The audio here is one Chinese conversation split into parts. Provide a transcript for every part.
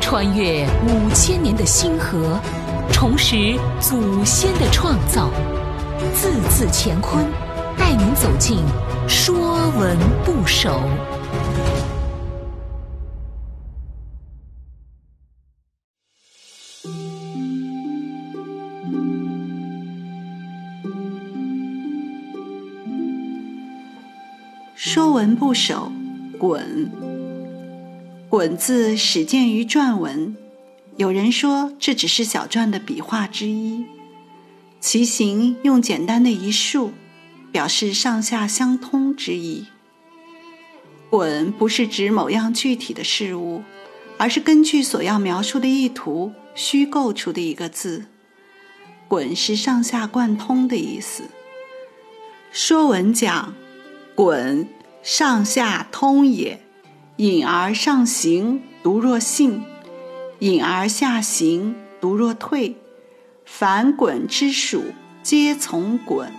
穿越五千年的星河，重拾祖先的创造，字字乾坤，带您走进《说文不首》。《说文不首》滚，滚字始见于篆文，有人说这只是小篆的笔画之一。其形用简单的一竖，表示上下相通之意。滚不是指某样具体的事物，而是根据所要描述的意图虚构出的一个字。滚是上下贯通的意思。《说文》讲。滚上下通也，隐而上行，独若信；隐而下行，独若退。凡滚之属，皆从滚。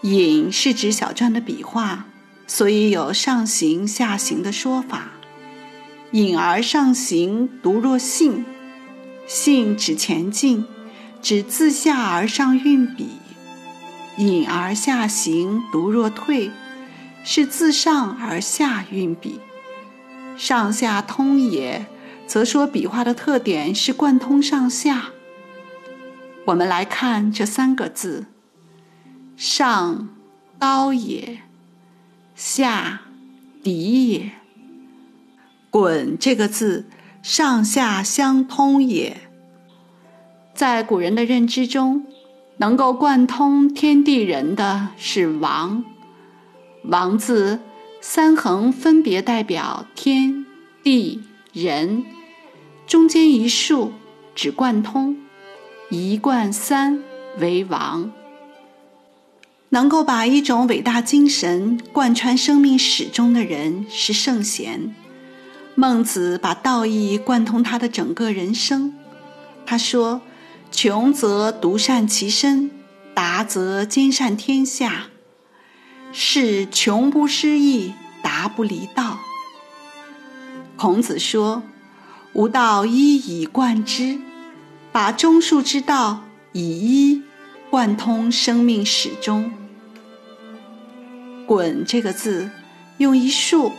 隐是指小篆的笔画，所以有上行下行的说法。隐而上行，独若信；信指前进，指自下而上运笔。隐而下行，独若退，是自上而下运笔。上下通也，则说笔画的特点是贯通上下。我们来看这三个字：上刀也，下底也。滚这个字上下相通也，在古人的认知中。能够贯通天地人的是王，王字三横分别代表天地人，中间一竖指贯通，一贯三为王。能够把一种伟大精神贯穿生命始终的人是圣贤。孟子把道义贯通他的整个人生，他说。穷则独善其身，达则兼善天下。是穷不失义，达不离道。孔子说：“吾道一以贯之，把中恕之道以一贯通生命始终。”“滚”这个字，用一竖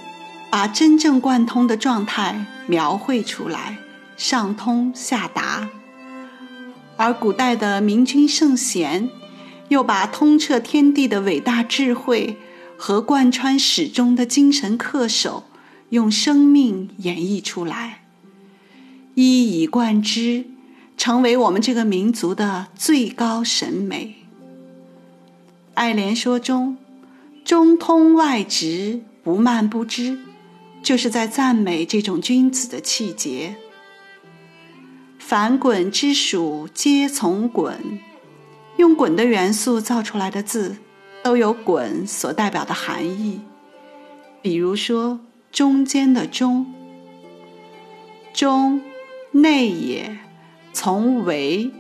把真正贯通的状态描绘出来，上通下达。而古代的明君圣贤，又把通彻天地的伟大智慧和贯穿始终的精神恪守，用生命演绎出来，一以贯之，成为我们这个民族的最高审美。《爱莲说》中“中通外直，不蔓不枝”，就是在赞美这种君子的气节。凡鲧之属，皆从鲧。用滚的元素造出来的字，都有滚所代表的含义。比如说，中间的“中”，中内也，从为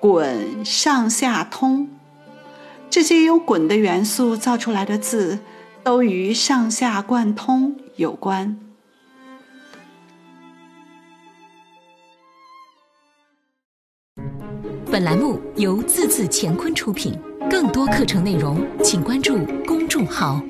滚上下通。这些有滚的元素造出来的字，都与上下贯通有关。本栏目由字字乾坤出品，更多课程内容请关注公众号。